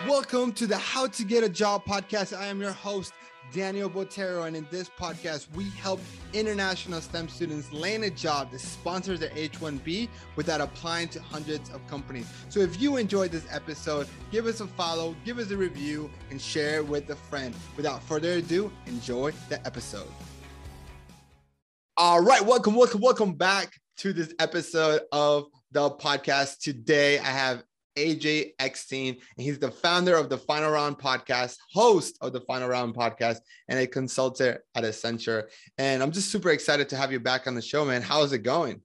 Welcome to the How to Get a Job podcast. I am your host, Daniel Botero, and in this podcast, we help international STEM students land a job that sponsors their H 1B without applying to hundreds of companies. So if you enjoyed this episode, give us a follow, give us a review, and share it with a friend. Without further ado, enjoy the episode. All right, welcome, welcome, welcome back to this episode of the podcast. Today, I have AJ Eckstein, and he's the founder of the Final Round podcast, host of the Final Round podcast, and a consultant at Accenture. And I'm just super excited to have you back on the show, man. How is it going?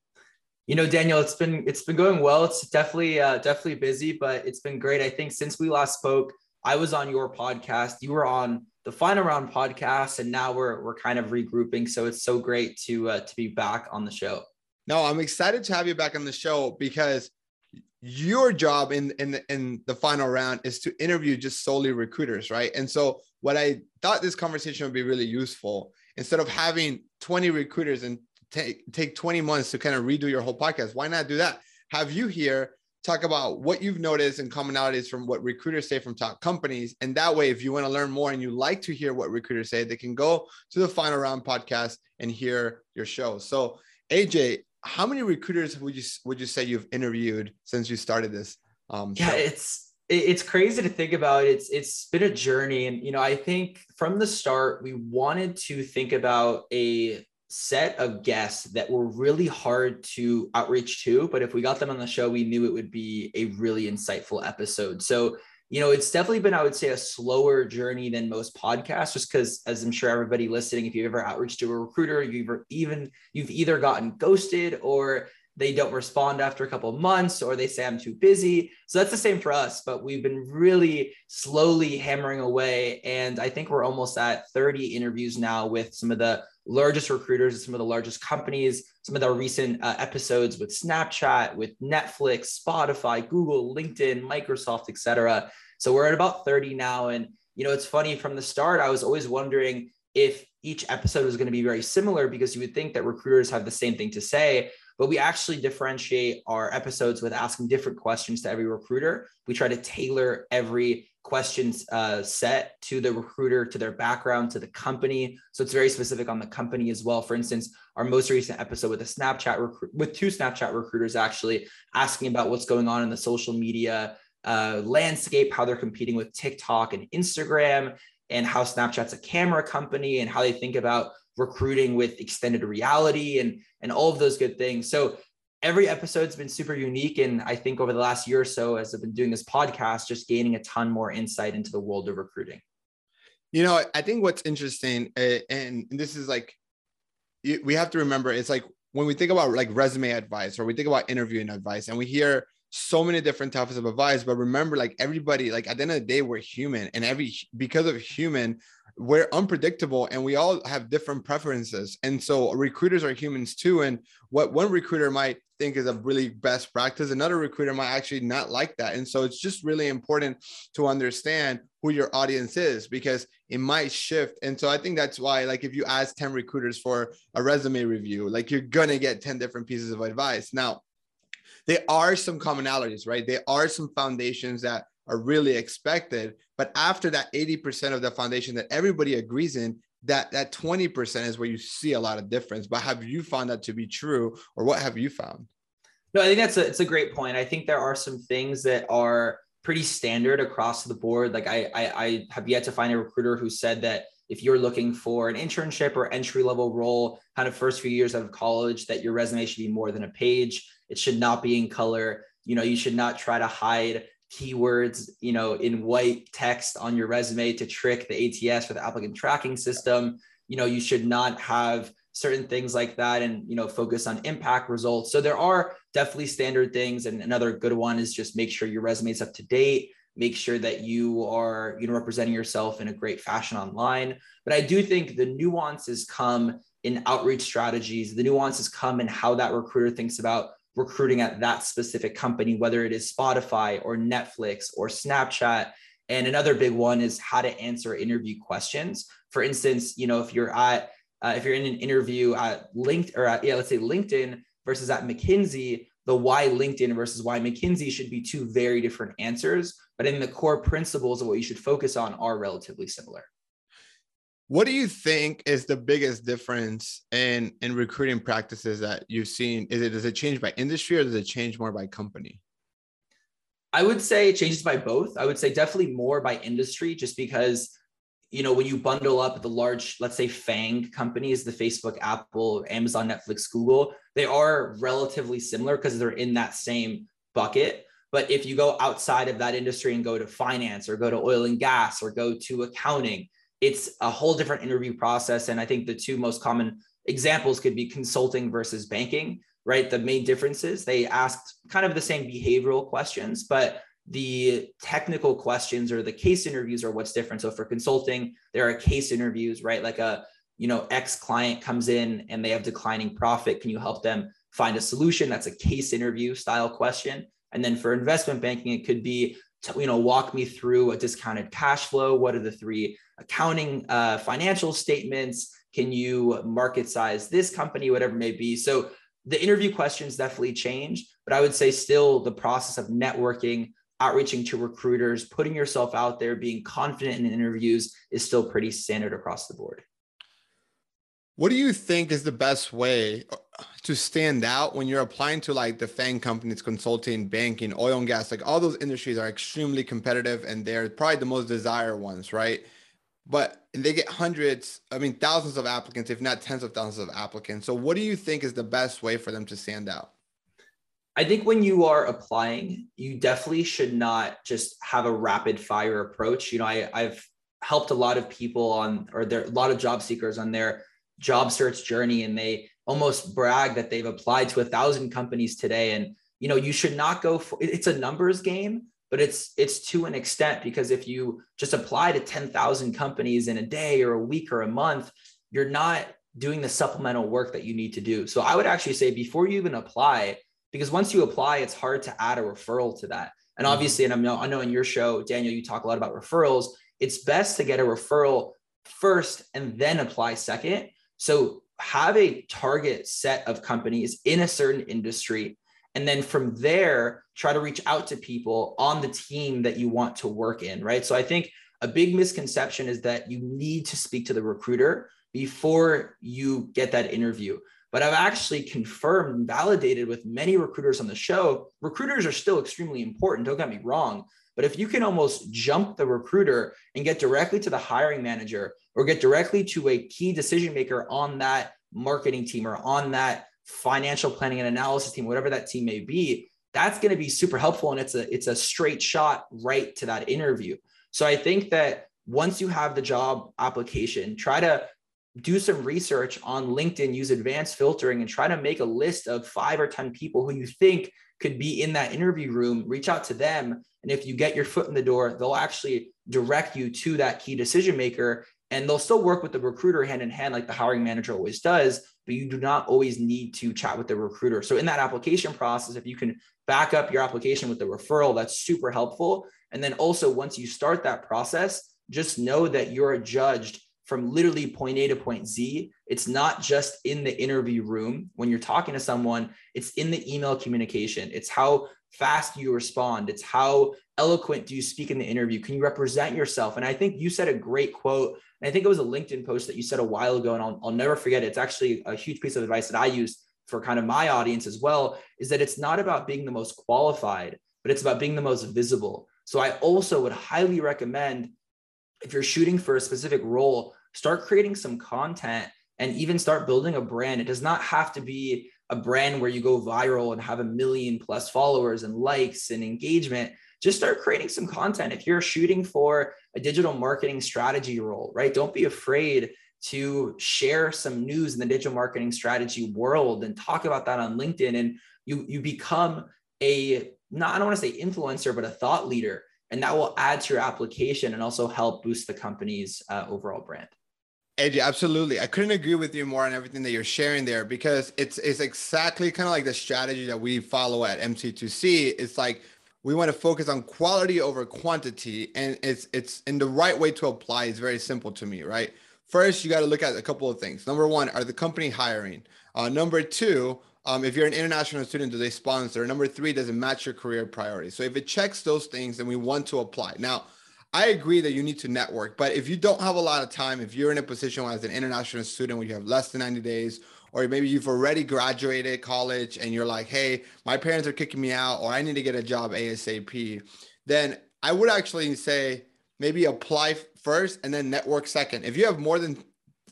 You know, Daniel, it's been it's been going well. It's definitely uh, definitely busy, but it's been great. I think since we last spoke, I was on your podcast, you were on the Final Round podcast, and now we're we're kind of regrouping. So it's so great to uh, to be back on the show. No, I'm excited to have you back on the show because your job in in the, in the final round is to interview just solely recruiters, right? And so what I thought this conversation would be really useful instead of having 20 recruiters and take take 20 months to kind of redo your whole podcast, why not do that? Have you here talk about what you've noticed and commonalities from what recruiters say from top companies. And that way, if you want to learn more and you like to hear what recruiters say, they can go to the final round podcast and hear your show. So AJ, how many recruiters would you would you say you've interviewed since you started this? Um, yeah, show? it's it's crazy to think about. It's it's been a journey, and you know, I think from the start we wanted to think about a set of guests that were really hard to outreach to, but if we got them on the show, we knew it would be a really insightful episode. So you know, it's definitely been, I would say, a slower journey than most podcasts, just because, as I'm sure everybody listening, if you've ever outreached to a recruiter, you've even you've either gotten ghosted or they don't respond after a couple of months or they say I'm too busy. So that's the same for us, but we've been really slowly hammering away. And I think we're almost at 30 interviews now with some of the largest recruiters some of the largest companies, some of the recent uh, episodes with Snapchat, with Netflix, Spotify, Google, LinkedIn, Microsoft, etc. So we're at about 30 now. And, you know, it's funny from the start, I was always wondering if each episode was going to be very similar because you would think that recruiters have the same thing to say but we actually differentiate our episodes with asking different questions to every recruiter. We try to tailor every questions uh, set to the recruiter, to their background, to the company. So it's very specific on the company as well. For instance, our most recent episode with a Snapchat recruit with two Snapchat recruiters actually asking about what's going on in the social media uh, landscape, how they're competing with TikTok and Instagram, and how Snapchat's a camera company and how they think about recruiting with extended reality and and all of those good things. So every episode's been super unique and I think over the last year or so as I've been doing this podcast just gaining a ton more insight into the world of recruiting. You know, I think what's interesting uh, and this is like we have to remember it's like when we think about like resume advice or we think about interviewing advice and we hear so many different types of advice but remember like everybody like at the end of the day we're human and every because of human we're unpredictable and we all have different preferences. And so recruiters are humans too. And what one recruiter might think is a really best practice another recruiter might actually not like that. And so it's just really important to understand who your audience is because it might shift. And so i think that's why like if you ask 10 recruiters for a resume review like you're gonna get 10 different pieces of advice. Now there are some commonalities right? There are some foundations that are really expected. But after that 80% of the foundation that everybody agrees in, that that 20% is where you see a lot of difference. But have you found that to be true, or what have you found? No, I think that's a it's a great point. I think there are some things that are pretty standard across the board. Like I, I, I have yet to find a recruiter who said that if you're looking for an internship or entry level role, kind of first few years out of college, that your resume should be more than a page. It should not be in color. You know, you should not try to hide keywords, you know, in white text on your resume to trick the ATS for the applicant tracking system. You know, you should not have certain things like that and you know focus on impact results. So there are definitely standard things. And another good one is just make sure your resume is up to date. Make sure that you are you know representing yourself in a great fashion online. But i do think the nuances come in outreach strategies. The nuances come in how that recruiter thinks about recruiting at that specific company, whether it is Spotify or Netflix or Snapchat. And another big one is how to answer interview questions. For instance, you know, if you're at uh, if you're in an interview at LinkedIn or at, yeah, let's say LinkedIn versus at McKinsey, the why LinkedIn versus why McKinsey should be two very different answers. But in the core principles of what you should focus on are relatively similar. What do you think is the biggest difference in in recruiting practices that you've seen? Is it does it change by industry or does it change more by company? I would say it changes by both. I would say definitely more by industry, just because you know when you bundle up the large, let's say FANG companies, the Facebook, Apple, Amazon, Netflix, Google, they are relatively similar because they're in that same bucket. But if you go outside of that industry and go to finance or go to oil and gas or go to accounting, it's a whole different interview process. And I think the two most common examples could be consulting versus banking, right? The main differences, they asked kind of the same behavioral questions, but the technical questions or the case interviews are what's different. So for consulting, there are case interviews, right? Like a, you know, X client comes in and they have declining profit. Can you help them find a solution? That's a case interview style question. And then for investment banking, it could be, you know, walk me through a discounted cash flow. What are the three accounting uh, financial statements? Can you market size this company, whatever may be? So the interview questions definitely change, but I would say still the process of networking, outreaching to recruiters, putting yourself out there, being confident in interviews is still pretty standard across the board. What do you think is the best way uh, to stand out when you're applying to like the FANG companies, consulting, banking, oil and gas? Like all those industries are extremely competitive and they're probably the most desired ones, right? but they get hundreds, I mean, thousands of applicants, if not tens of thousands of applicants. So, what do you think is the best way for them to stand out? I think when you are applying, you definitely should not just have a rapid fire approach. You know, I, I've helped a lot of people on, or there a lot of job seekers on their job search journey, and they almost brag that they've applied to a thousand companies today. And you know, you should not go for it's a numbers game, but it's it's to an extent because if you just apply to 10,000 companies in a day or a week or a month you're not doing the supplemental work that you need to do so i would actually say before you even apply because once you apply it's hard to add a referral to that and mm-hmm. obviously and I know, I know in your show daniel you talk a lot about referrals it's best to get a referral first and then apply second so have a target set of companies in a certain industry and then from there try to reach out to people on the team that you want to work in right? So i think a big misconception is that you need to speak to the recruiter before you get that interview. But i've actually confirmed and validated with many recruiters on the show recruiters are still extremely important don't get me wrong but if you can almost jump the recruiter and get directly to the hiring manager or get directly to a key decision maker on that marketing team or on that financial planning and analysis team, whatever that team may be, that's going to be super helpful. And it's a it's a straight shot right to that interview. So I think that once you have the job application, try to do some research on LinkedIn, use advanced filtering, and try to make a list of five or 10 people who you think could be in that interview room. Reach out to them. And if you get your foot in the door, they'll actually direct you to that key decision maker and they'll still work with the recruiter hand in hand like the hiring manager always does but you do not always need to chat with the recruiter so in that application process if you can back up your application with the referral that's super helpful and then also once you start that process just know that you're judged from literally point A to point Z. It's not just in the interview room when you're talking to someone, it's in the email communication. It's how fast you respond, it's how eloquent do you speak in the interview? Can you represent yourself? And I think you said a great quote and I think it was a LinkedIn post that you said a while ago, and I'll, I'll never forget it. It's actually a huge piece of advice that I use for kind of my audience as well is that it's not about being the most qualified, but it's about being the most visible. So I also would highly recommend if you're shooting for a specific role, start creating some content and even start building a brand. It does not have to be a brand where you go viral and have a million plus followers and likes and engagement just start creating some content. If you're shooting for a digital marketing strategy role, right? Don't be afraid to share some news in the digital marketing strategy world and talk about that on LinkedIn. And you, you become a, not, I don't want to say influencer, but a thought leader. And that will add to your application and also help boost the company's uh, overall brand. AJ, absolutely. I couldn't agree with you more on everything that you're sharing there because it's it's exactly kind of like the strategy that we follow at MC2C. It's like we want to focus on quality over quantity and it's it's in the right way to apply is very simple to me right first you got to look at a couple of things number one are the company hiring uh, number two um, if you're an international student, do they sponsor? Number three, does it match your career priority? So if it checks those things, then we want to apply. Now, I agree that you need to network, but if you don't have a lot of time, if you're in a position as an international student where you have less than 90 days, or maybe you've already graduated college and you're like, hey, my parents are kicking me out, or I need to get a job ASAP, then I would actually say maybe apply first and then network second. If you have more than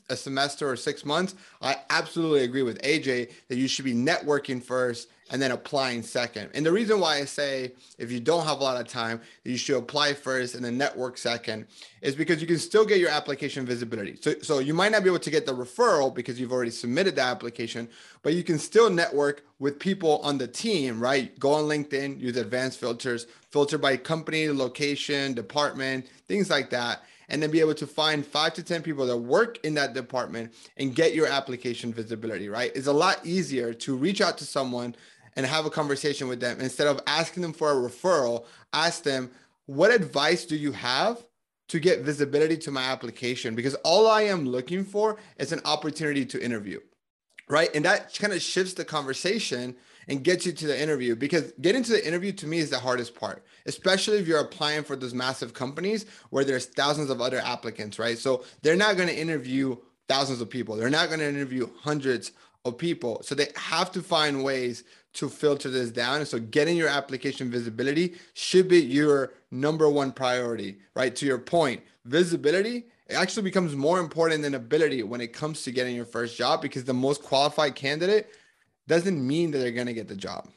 a semester or six months, I absolutely agree with AJ that you should be networking first and then applying second. And the reason why I say if you don't have a lot of time, you should apply first and then network second is because you can still get your application visibility. So, so you might not be able to get the referral because you've already submitted the application, but you can still network with people on the team, right? Go on LinkedIn, use advanced filters, filter by company, location, department, things like that and then be able to find five to 10 people that work in that department and get your application visibility, right? It's a lot easier to reach out to someone and have a conversation with them instead of asking them for a referral. Ask them, what advice do you have to get visibility to my application? Because all I am looking for is an opportunity to interview, right? And that kind of shifts the conversation and gets you to the interview because getting to the interview to me is the hardest part, especially if you're applying for those massive companies where there's thousands of other applicants, right? So they're not going to interview thousands of people. They're not going to interview hundreds of people. So they have to find ways to filter this down. And so getting your application visibility should be your number one priority, right? To your point, visibility it actually becomes more important than ability when it comes to getting your first job because the most qualified candidate doesn't mean that they're going to get the job.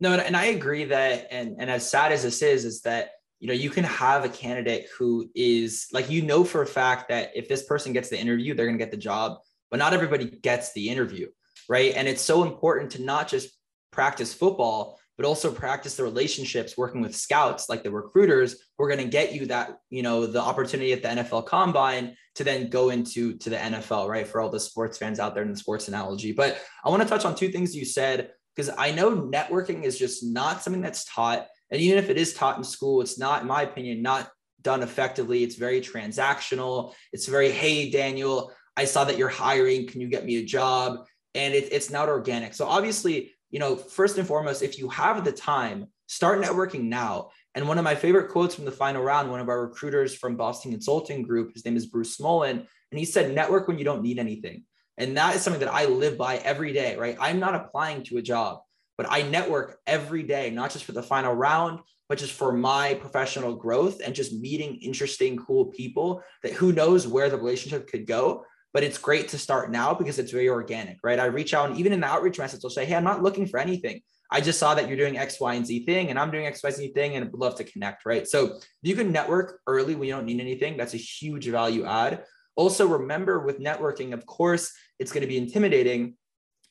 No, and I agree that, and and as sad as this is, is that you know you can have a candidate who is like you know for a fact that if this person gets the interview, they're going to get the job, but not everybody gets the interview, right? And it's so important to not just practice football, but also practice the relationships working with scouts like the recruiters who are going to get you that you know the opportunity at the NFL combine to then go into to the NFL right? For all the sports fans out there in the sports analogy. But I want to touch on two things you said because I know networking is just not something that's taught. And even if it is taught in school it's not in my opinion not done effectively. It's very transactional. It's very hey Daniel I saw that you're hiring can you get me a job and it, it's not organic so obviously you know, first and foremost, if you have the time, start networking now. And one of my favorite quotes from the final round, one of our recruiters from Boston Consulting Group, his name is Bruce Smolin, and he said, network when you don't need anything. And that is something that I live by every day, right? I'm not applying to a job, but I network every day, not just for the final round, but just for my professional growth and just meeting interesting, cool people that who knows where the relationship could go but it's great to start now because it's very organic, right? I reach out and even in the outreach message, I'll say, Hey, I'm not looking for anything. I just saw that you're doing X, Y, and Z thing, and I'm doing X, Y, Z thing, and would love to connect, right? So you can network early when you don't need anything. That's a huge value add. Also, remember with networking, of course, it's going to be intimidating,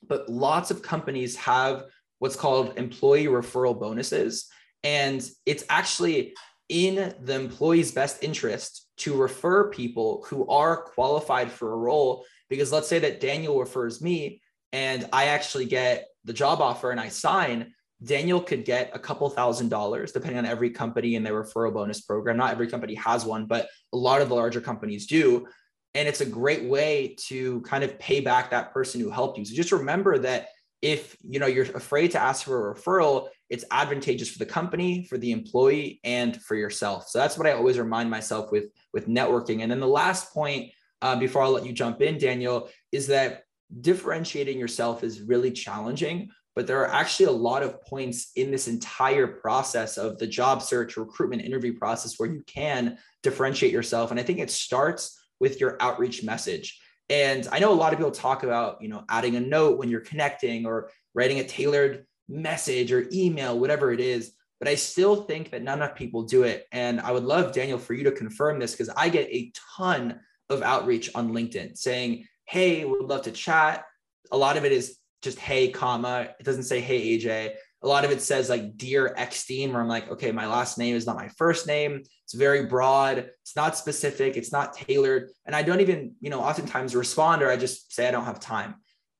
but lots of companies have what's called employee referral bonuses. And it's actually in the employee's best interest to refer people who are qualified for a role. Because let's say that Daniel refers me and I actually get the job offer and I sign, Daniel could get a couple thousand dollars depending on every company and their referral bonus program. Not every company has one, but a lot of the larger companies do. And it's a great way to kind of pay back that person who helped you. So just remember that if you know you're afraid to ask for a referral it's advantageous for the company for the employee and for yourself. So that's what i always remind myself with with networking. And then the last point uh, before i'll let you jump in daniel is that differentiating yourself is really challenging but there are actually a lot of points in this entire process of the job search recruitment interview process where you can differentiate yourself. And i think it starts with your outreach message and I know a lot of people talk about, you know, adding a note when you're connecting or writing a tailored message or email, whatever it is. But I still think that not enough people do it. And I would love, Daniel, for you to confirm this because I get a ton of outreach on LinkedIn saying, Hey, would love to chat. A lot of it is just hey, comma. It doesn't say hey, AJ a lot of it says like dear Eckstein, where I'm like, okay, my last name is not my first name. It's very broad. It's not specific. It's not tailored. And I don't even, you know, oftentimes respond or I just say I don't have time.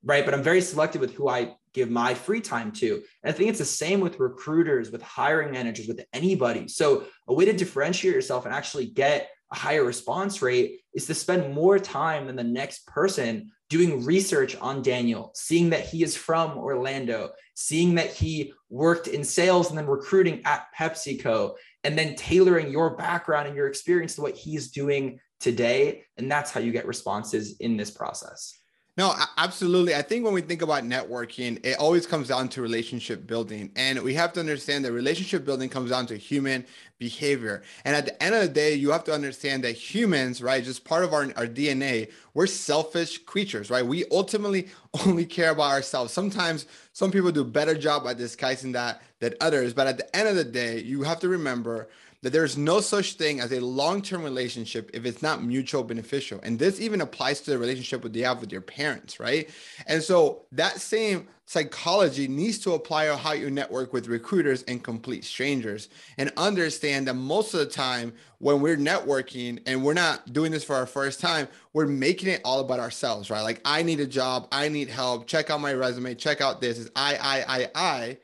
Right. But I'm very selective with who I give my free time to. And I think it's the same with recruiters, with hiring managers, with anybody. So a way to differentiate yourself and actually get a higher response rate is to spend more time than the next person doing research on Daniel, seeing that he is from Orlando, seeing that he worked in sales and then recruiting at PepsiCo, and then tailoring your background and your experience to what he's doing today. And that's how you get responses in this process. No, absolutely. I think when we think about networking, it always comes down to relationship building. And we have to understand that relationship building comes down to human behavior. And at the end of the day, you have to understand that humans, right, just part of our, our DNA, we're selfish creatures, right? We ultimately only care about ourselves. Sometimes some people do a better job at disguising that than others. But at the end of the day, you have to remember that there's no such thing as a long-term relationship if it's not mutual beneficial. And this even applies to the relationship that you have with your parents right? And so that same psychology needs to apply to how you network with recruiters and complete strangers and understand that most of the time when we're networking and we're not doing this for our first time we're making it all about ourselves right? Like i need a job i need help check out my resume check out this is i i i i.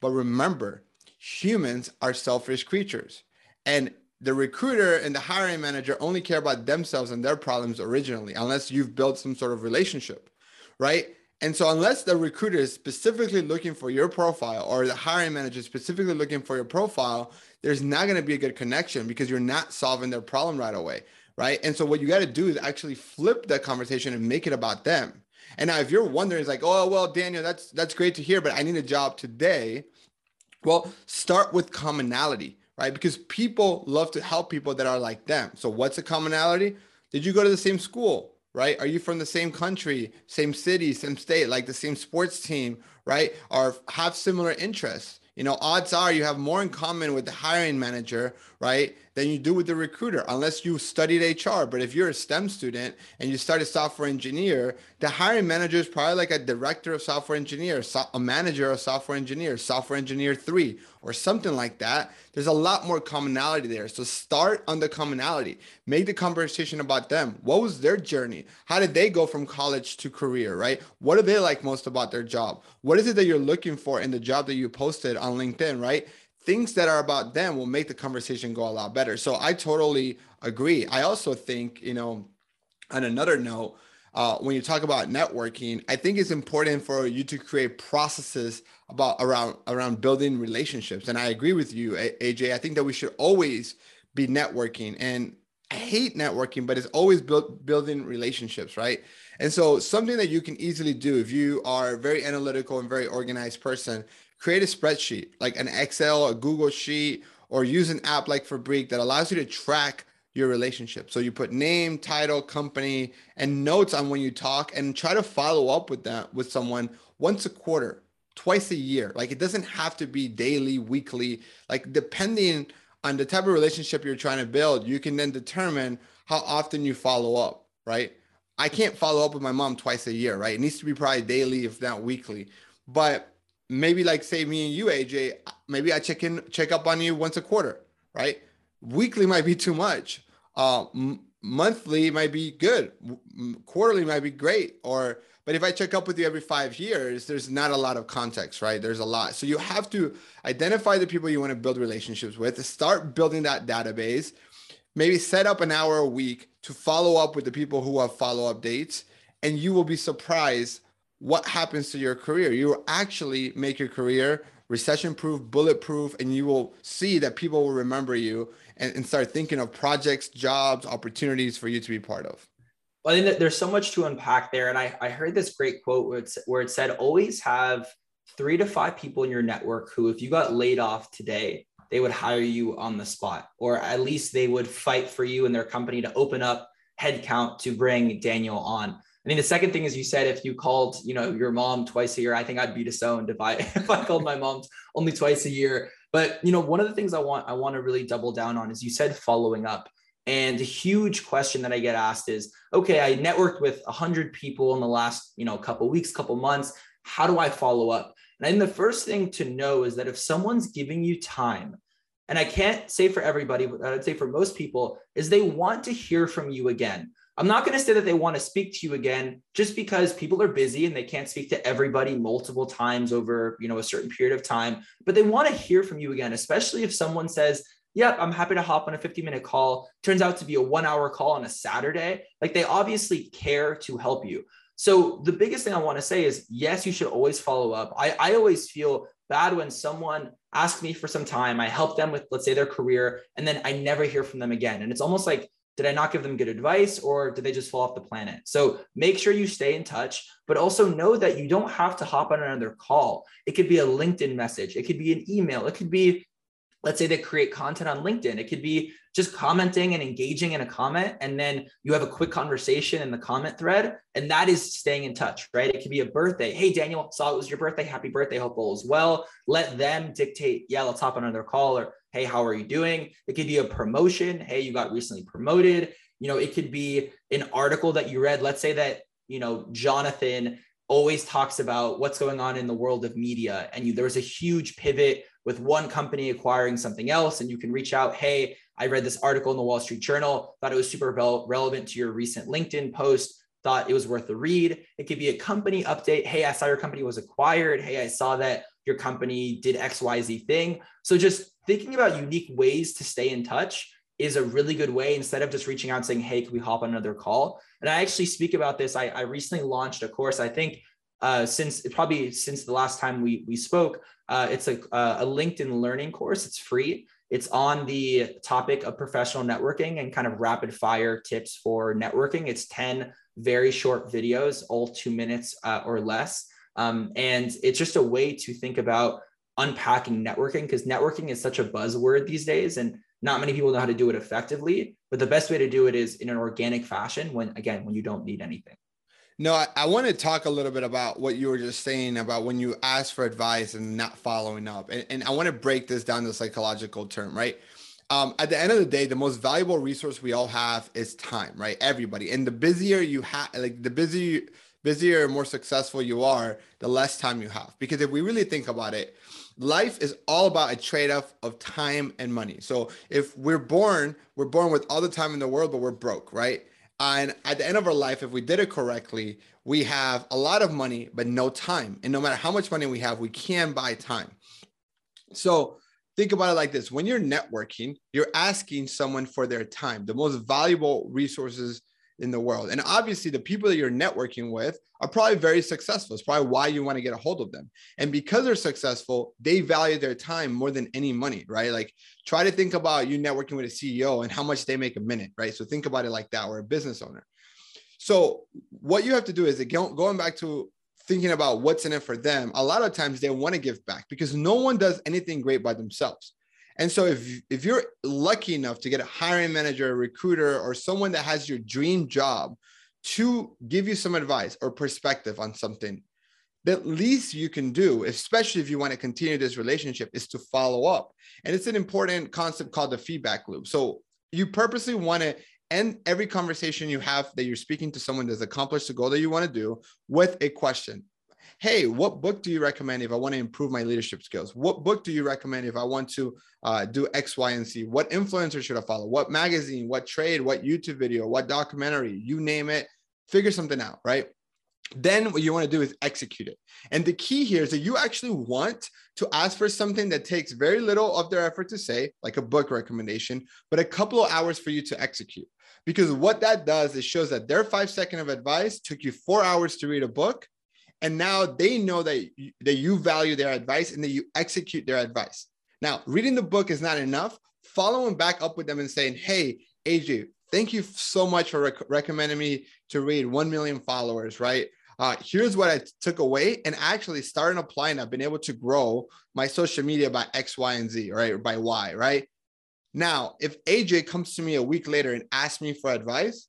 But remember humans are selfish creatures and the recruiter and the hiring manager only care about themselves and their problems originally, unless you've built some sort of relationship, right? And so, unless the recruiter is specifically looking for your profile or the hiring manager is specifically looking for your profile, there's not going to be a good connection because you're not solving their problem right away, right? And so, what you got to do is actually flip that conversation and make it about them. And now, if you're wondering, it's like, oh, well, Daniel, that's that's great to hear, but I need a job today. Well, start with commonality right? Because people love to help people that are like them. So, what's a commonality? Did you go to the same school, right? Are you from the same country, same city, same state, like the same sports team, right? Or have similar interests? You know, odds are you have more in common with the hiring manager, right, than you do with the recruiter, unless you studied HR. But if you're a STEM student and you start a software engineer, the hiring manager is probably like a director of software engineer, a manager of software engineer, software engineer three, or something like that. There's a lot more commonality there. So start on the commonality. Make the conversation about them. What was their journey? How did they go from college to career, right? What do they like most about their job? What is it that you're looking for in the job that you posted on LinkedIn, right? Things that are about them will make the conversation go a lot better. So I totally agree. I also think, you know, on another note, uh, when you talk about networking, I think it's important for you to create processes about around around building relationships. And I agree with you, AJ. I think that we should always be networking. And I hate networking, but it's always build, building relationships, right? And so something that you can easily do if you are a very analytical and very organized person create a spreadsheet like an Excel, a Google Sheet, or use an app like Fabric that allows you to track your relationship. So you put name, title, company, and notes on when you talk and try to follow up with that with someone once a quarter, twice a year. Like it doesn't have to be daily, weekly, like depending on the type of relationship you're trying to build, you can then determine how often you follow up, right? I can't follow up with my mom twice a year, right? It needs to be probably daily, if not weekly. But maybe like say me and you, AJ, maybe I check in, check up on you once a quarter, right? Weekly might be too much. Uh, m- monthly might be good. M- quarterly might be great. Or, but if I check up with you every five years, there's not a lot of context, right? There's a lot. So you have to identify the people you want to build relationships with, start building that database, maybe set up an hour a week to follow up with the people who have follow up dates. And you will be surprised what happens to your career. You will actually make your career recession proof, bulletproof, and you will see that people will remember you and, and, start thinking of projects, jobs, opportunities for you to be part of. Well, I think there's so much to unpack there. And I, I heard this great quote where, where it said, always have three to five people in your network who, if you got laid off today, they would hire you on the spot, or at least they would fight for you and their company to open up headcount to bring Daniel on. I mean, the second thing is you said if you called, you know, your mom twice a year, I think I'd be disowned if I if I called my mom only twice a year. But you know, one of the things I want I want to really double down on is you said following up. And a huge question that I get asked is, okay, I networked with a hundred people in the last, you know, couple weeks, couple months. How do I follow up? And then the first thing to know is that if someone's giving you time, and I can't say for everybody, but I'd say for most people, is they want to hear from you again. I'm not going to say that they want to speak to you again just because people are busy and they can't speak to everybody multiple times over, you know, a certain period of time, but they want to hear from you again, especially if someone says, yep, I'm happy to hop on a 50 minute call. Turns out to be a one hour call on a Saturday. Like they obviously care to help you. So the biggest thing I want to say is yes, you should always follow up. I, I always feel bad when someone asks me for some time, I help them with, let's say, their career, and then I never hear from them again. And it's almost like, did I not give them good advice or did they just fall off the planet? So make sure you stay in touch, but also know that you don't have to hop on another call. It could be a LinkedIn message, it could be an email, it could be let's say they create content on LinkedIn. It could be just commenting and engaging in a comment. And then you have a quick conversation in the comment thread. And that is staying in touch, right? It could be a birthday. Hey, Daniel, saw it was your birthday. Happy birthday. Hope all is well. Let them dictate, yeah, let's hop on another call or, hey, how are you doing? It could be a promotion. Hey, you got recently promoted. You know, it could be an article that you read. Let's say that, you know, Jonathan always talks about what's going on in the world of media and you, there was a huge pivot with one company acquiring something else and you can reach out hey i read this article in the wall street journal thought it was super relevant to your recent linkedin post thought it was worth the read it could be a company update hey i saw your company was acquired hey i saw that your company did xyz thing so just thinking about unique ways to stay in touch is a really good way instead of just reaching out and saying hey can we hop on another call and i actually speak about this i, I recently launched a course i think uh, since probably since the last time we we spoke. Uh, it's a, a LinkedIn learning course. It's free. It's on the topic of professional networking and kind of rapid fire tips for networking. It's 10 very short videos, all two minutes uh, or less. Um, and it's just a way to think about unpacking networking because networking is such a buzzword these days and not many people know how to do it effectively. But the best way to do it is in an organic fashion when, again, when you don't need anything. No, I, I want to talk a little bit about what you were just saying about when you ask for advice and not following up. And, and I want to break this down to psychological term, right? Um, at the end of the day, the most valuable resource we all have is time, right? Everybody. And the busier you have, like the busier, busier, more successful you are, the less time you have. Because if we really think about it, life is all about a trade-off of time and money. So if we're born, we're born with all the time in the world, but we're broke, right? And at the end of our life, if we did it correctly, we have a lot of money, but no time. And no matter how much money we have, we can buy time. So think about it like this when you're networking, you're asking someone for their time, the most valuable resources in the world. And obviously, the people that you're networking with are probably very successful. It's probably why you want to get a hold of them. And because they're successful, they value their time more than any money, right? Like try to think about you networking with a CEO and how much they make a minute, right? So think about it like that, or a business owner. So what you have to do is again, going back to thinking about what's in it for them. A lot of times they want to give back because no one does anything great by themselves. And so if if you're lucky enough to get a hiring manager, a recruiter, or someone that has your dream job to give you some advice or perspective on something, the least you can do, especially if you want to continue this relationship, is to follow up. And it's an important concept called the feedback loop. So you purposely want to end every conversation you have that you're speaking to someone that's accomplished the goal that you want to do with a question hey, what book do you recommend if I want to improve my leadership skills? What book do you recommend if I want to uh, do X, Y, and Z? What influencer should I follow? What magazine, what trade, what YouTube video, what documentary, you name it, figure something out, right? Then what you want to do is execute it. And the key here is that you actually want to ask for something that takes very little of their effort to say, like a book recommendation, but a couple of hours for you to execute. Because what that does is shows that their five second of advice took you four hours to read a book and now they know that you, that you value their advice and that you execute their advice now reading the book is not enough following back up with them and saying hey aj thank you so much for rec- recommending me to read 1 million followers right uh, here's what I took away and actually starting applying. I've been able to grow my social media by X, Y, and Z, right? Or by Y, right? Now, if AJ comes to me a week later and asks me for advice,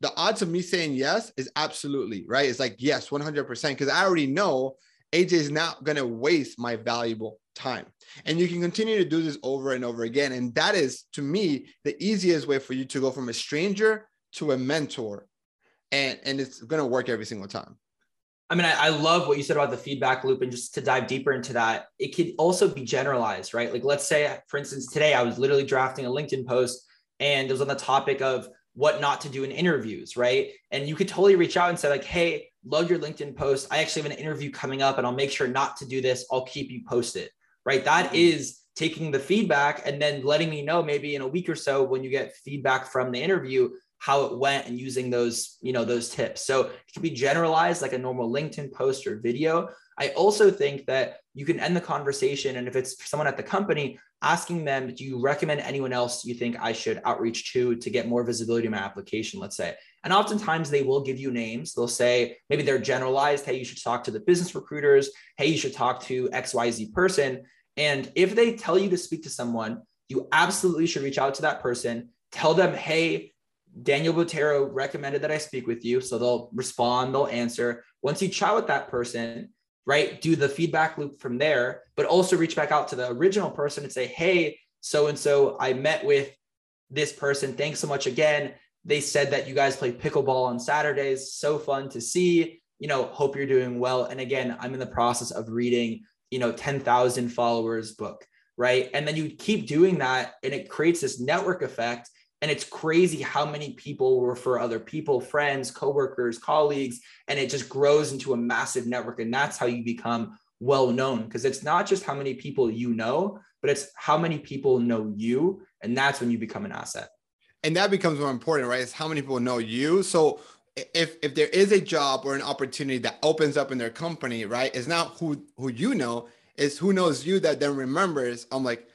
the odds of me saying yes is absolutely right. It's like, yes, 100%. Because I already know AJ is not going to waste my valuable time. And you can continue to do this over and over again. And that is, to me, the easiest way for you to go from a stranger to a mentor. And, and it's going to work every single time. I mean, I, I, love what you said about the feedback loop. And just to dive deeper into that, it could also be generalized, right? Like, let's say, for instance, today I was literally drafting a LinkedIn post and it was on the topic of what not to do in interviews, right? And you could totally reach out and say, like, hey, love your LinkedIn post. I actually have an interview coming up and I'll make sure not to do this. I'll keep you posted, right? That mm-hmm. is taking the feedback and then letting me know maybe in a week or so when you get feedback from the interview how it went and using those you know those tips so it can be generalized like a normal linkedin post or video i also think that you can end the conversation and if it's someone at the company asking them do you recommend anyone else you think i should outreach to to get more visibility in my application let's say? And oftentimes they will give you names. They'll say maybe they're generalized hey you should talk to the business recruiters. Hey you should talk to xyz person. And if they tell you to speak to someone you absolutely should reach out to that person. Tell them hey Daniel Botero recommended that I speak with you. So they'll respond, they'll answer. Once you chat with that person, right, do the feedback loop from there, but also reach back out to the original person and say, hey, so and so, I met with this person. Thanks so much again. They said that you guys play pickleball on Saturdays. So fun to see. You know, hope you're doing well. And again, I'm in the process of reading, you know, 10,000 followers book, right? And then you keep doing that and it creates this network effect and it's crazy how many people refer other people, friends, coworkers, colleagues, and it just grows into a massive network. And that's how you become well known because it's not just how many people you know, but it's how many people know you. And that's when you become an asset. And that becomes more important, right? It's how many people know you. So if if there is a job or an opportunity that opens up in their company, right? It's not who who you know, it's who knows you that then remembers. I'm like,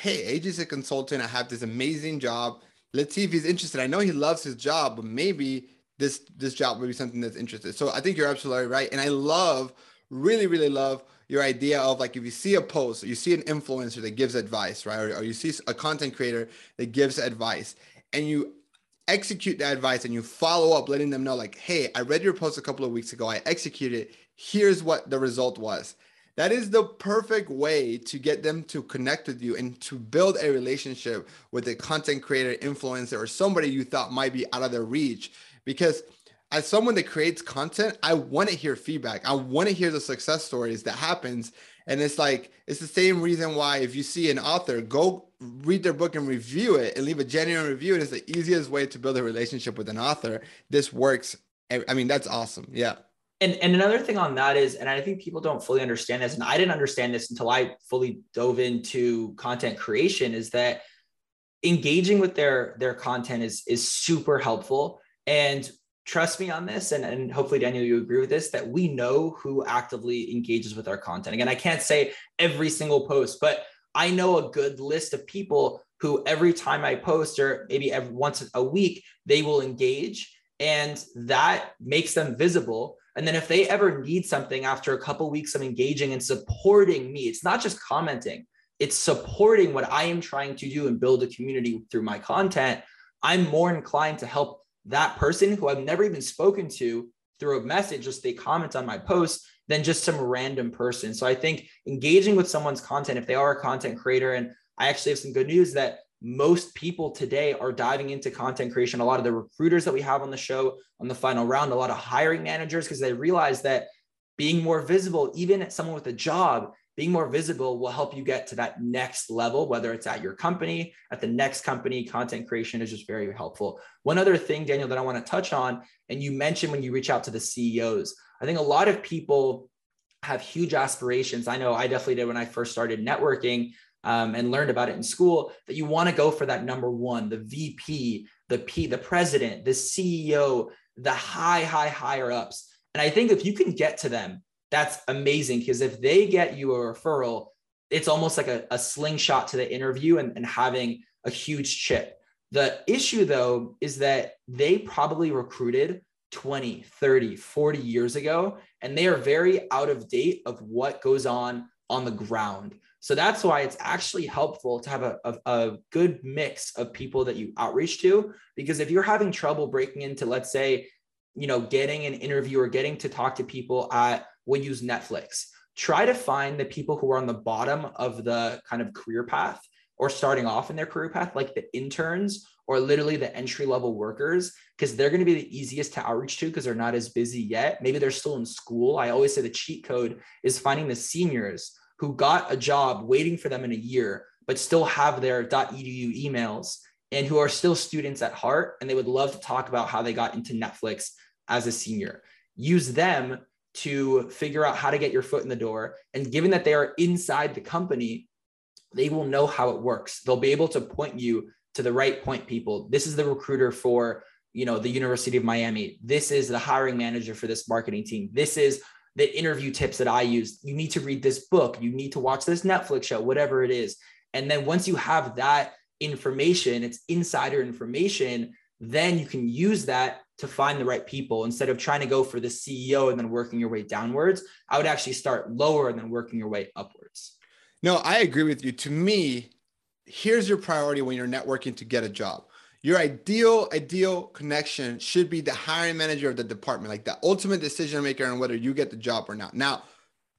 hey, AJ's a consultant. I have this amazing job. Let's see if he's interested. I know he loves his job, but maybe this this job would be something that's interested. So I think you're absolutely right. And I love, really, really love your idea of like if you see a post, you see an influencer that gives advice, right? Or, or you see a content creator that gives advice, and you execute that advice and you follow up, letting them know, like, hey, I read your post a couple of weeks ago. I executed. Here's what the result was. That is the perfect way to get them to connect with you and to build a relationship with a content creator, influencer, or somebody you thought might be out of their reach. Because as someone that creates content, I want to hear feedback. I want to hear the success stories that happens. And it's like, it's the same reason why if you see an author, go read their book and review it and leave a genuine review. It is the easiest way to build a relationship with an author. This works. I mean, that's awesome. Yeah and and another thing on that is and i think people don't fully understand this and i didn't understand this until i fully dove into content creation is that engaging with their their content is is super helpful. And trust me on this and, and hopefully daniel you agree with this that we know who actively engages with our content. Again i can't say every single post but i know a good list of people who every time i post or maybe every once a week they will engage and that makes them visible and then if they ever need something after a couple weeks of engaging and supporting me, it's not just commenting, it's supporting what I am trying to do and build a community through my content. I'm more inclined to help that person who I've never even spoken to through a message, just they comment on my post, than just some random person. So I think engaging with someone's content, if they are a content creator, and I actually have some good news that most people today are diving into content creation. A lot of the recruiters that we have on the show on the final round, a lot of hiring managers, because they realize that being more visible, even someone with a job, being more visible will help you get to that next level, whether it's at your company, at the next company. Content creation is just very helpful. One other thing, Daniel, that I want to touch on, and you mentioned when you reach out to the CEOs, I think a lot of people have huge aspirations. I know I definitely did when I first started networking um, and learned about it in school that you want to go for that number one, the VP, the P, the president, the CEO, the high, high, higher ups. And I think if you can get to them, that's amazing because if they get you a referral, it's almost like a, a slingshot to the interview and, and having a huge chip. The issue though is that they probably recruited 20, 30, 40 years ago, and they are very out of date of what goes on on the ground. So that's why it's actually helpful to have a, a, a, good mix of people that you outreach to. Because if you're having trouble breaking into, let's say, you know, getting an interview or getting to talk to people at, we'll use Netflix, try to find the people who are on the bottom of the kind of career path or starting off in their career path, like the interns or literally the entry level workers, because they're going to be the easiest to outreach to because they're not as busy yet. Maybe they're still in school. I always say the cheat code is finding the seniors who got a job waiting for them in a year, but still have their .edu emails and who are still students at heart. And they would love to talk about how they got into Netflix as a senior. Use them to figure out how to get your foot in the door. And given that they are inside the company, they will know how it works. They'll be able to point you to the right point people. This is the recruiter for, you know, the University of Miami. This is the hiring manager for this marketing team. This is the interview tips that I use. You need to read this book. You need to watch this Netflix show, whatever it is. And then once you have that information, it's insider information, then you can use that to find the right people instead of trying to go for the CEO and then working your way downwards. I would actually start lower and then working your way upwards. No, I agree with you. To me, here's your priority when you're networking to get a job. Your ideal ideal connection should be the hiring manager of the department, like the ultimate decision maker on whether you get the job or not. Now,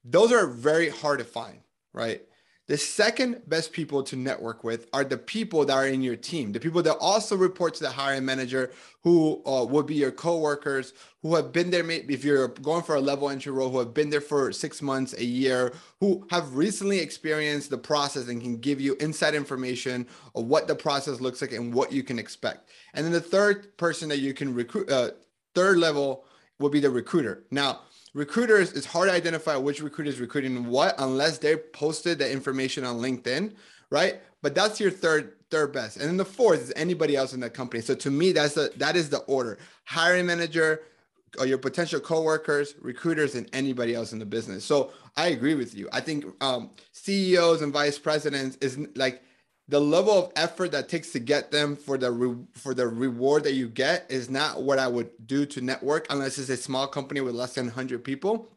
those are very hard to find, right? The second best people to network with are the people that are in your team, the people that also report to the hiring manager, who uh, will be your coworkers, who have been there. If you're going for a level entry role, who have been there for six months, a year, who have recently experienced the process and can give you inside information of what the process looks like and what you can expect. And then the third person that you can recruit, uh, third level, will be the recruiter. Now recruiters it's hard to identify which recruiter is recruiting what unless they posted the information on linkedin right? But that's your third third best. And then the fourth is anybody else in the company. So to me that's the that is the order. Hiring manager or your potential coworkers recruiters and anybody else in the business. So i agree with you. I think um, ceos and vice presidents is like the level of effort that takes to get them for the re- for the reward that you get is not what I would do to network unless it's a small company with less than 100 people.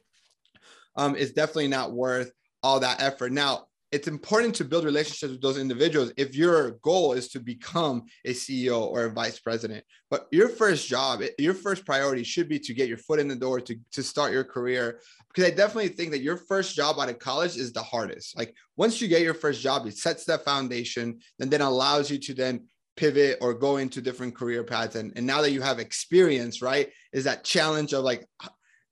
Um, it's definitely not worth all that effort. Now, it's important to build relationships with those individuals if your goal is to become a CEO or a vice president. But your first job, your first priority should be to get your foot in the door to, to start your career. Because I definitely think that your first job out of college is the hardest. Like once you get your first job, it sets that foundation and then allows you to then pivot or go into different career paths. And, and now that you have experience, right, is that challenge of like,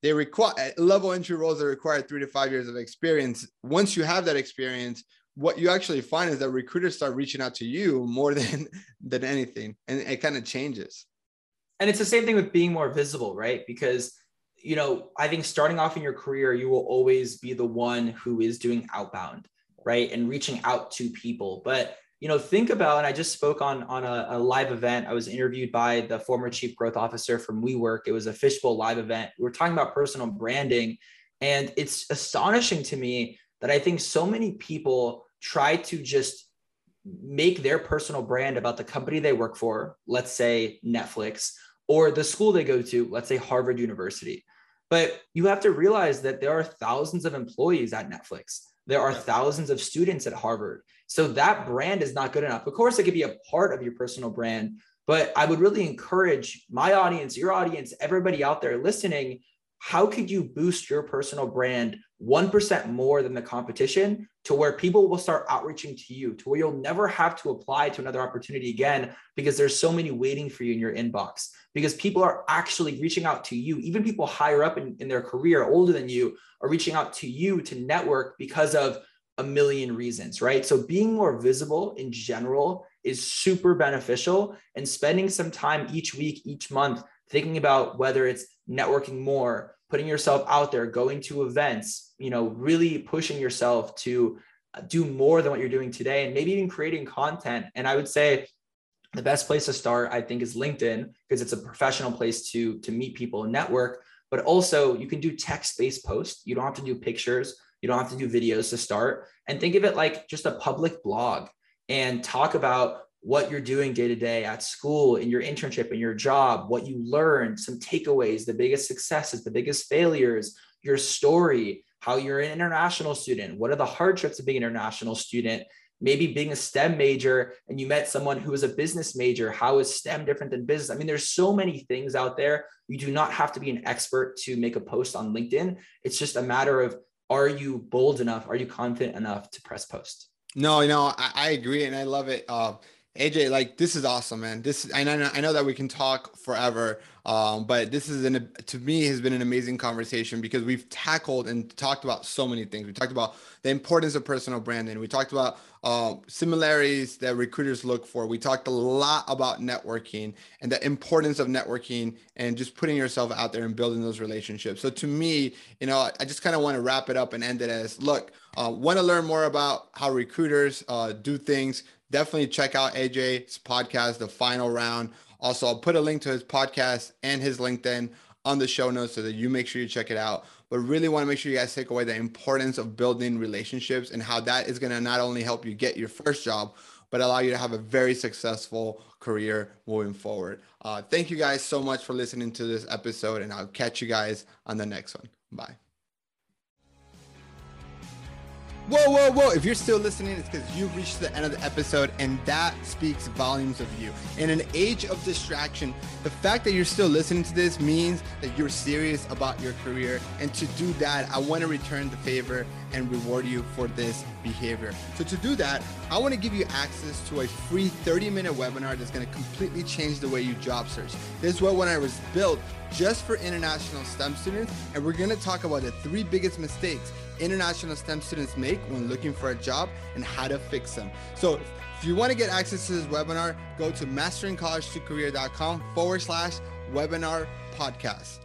they require level entry roles that require three to five years of experience. Once you have that experience, what you actually find is that recruiters start reaching out to you more than than anything, and it kind of changes. And it's the same thing with being more visible, right? Because you know, I think starting off in your career, you will always be the one who is doing outbound, right, and reaching out to people. But you know, think about, and I just spoke on on a, a, live event. I was interviewed by the former chief growth officer from WeWork. It was a fishbowl live event. We were talking about personal branding, and it's astonishing to me that I think so many people try to just make their personal brand about the company they work for, let's say Netflix, or the school they go to, let's say Harvard University. But you have to realize that there are thousands of employees at Netflix. There are thousands of students at Harvard. So that brand is not good enough. Of course, it could be a part of your personal brand, but I would really encourage my audience, your audience, everybody out there listening. How could you boost your personal brand 1% more than the competition to where people will start outreaching to you, to where you'll never have to apply to another opportunity again because there's so many waiting for you in your inbox? Because people are actually reaching out to you, even people higher up in, in their career, older than you, are reaching out to you to network because of a million reasons, right? So being more visible in general is super beneficial and spending some time each week, each month, thinking about whether it's networking more, putting yourself out there, going to events, you know, really pushing yourself to uh, do more than what you're doing today and maybe even creating content. And I would say the best place to start, I think, is LinkedIn because it's a professional place to, to meet people and network. But also, you can do text based posts. You don't have to do pictures you don't have to do videos to start. And think of it like just a public blog and talk about what you're doing day to day at school, in your internship, in your job, what you learned, some takeaways, the biggest successes, the biggest failures, your story, how you're an international student, what are the hardships of being an international student, maybe being a STEM major and you met someone who was a business major. How is STEM different than business? I mean, there's so many things out there. You do not have to be an expert to make a post on LinkedIn. It's just a matter of are you bold enough? Are you confident enough to press post? No, no, I, I agree and I love it. Uh, AJ, like this is awesome, man. This I know I know that we can talk forever, um, but this is an to me has been an amazing conversation because we've tackled and talked about so many things. We talked about the importance of personal branding. We talked about uh, similarities that recruiters look for. We talked a lot about networking and the importance of networking and just putting yourself out there and building those relationships. So to me, you know, I just kind of want to wrap it up and end it as look. Uh, want to learn more about how recruiters uh, do things? Definitely check out AJ's podcast, The Final Round. Also, I'll put a link to his podcast and his LinkedIn on the show notes so that you make sure you check it out. But really want to make sure you guys take away the importance of building relationships and how that is going to not only help you get your first job, but allow you to have a very successful career moving forward. Uh, thank you guys so much for listening to this episode, and I'll catch you guys on the next one. Bye. Whoa, whoa, whoa. If you're still listening, it's because you've reached the end of the episode, and that speaks volumes of you. In an age of distraction, the fact that you're still listening to this means that you're serious about your career. And to do that, I want to return the favor and reward you for this behavior. So, to do that, I want to give you access to a free 30 minute webinar that's going to completely change the way you job search. This webinar was built just for international STEM students, and we're going to talk about the three biggest mistakes international STEM students make when looking for a job and how to fix them. So if you want to get access to this webinar, go to masteringcollegetocareer.com forward slash webinar podcast.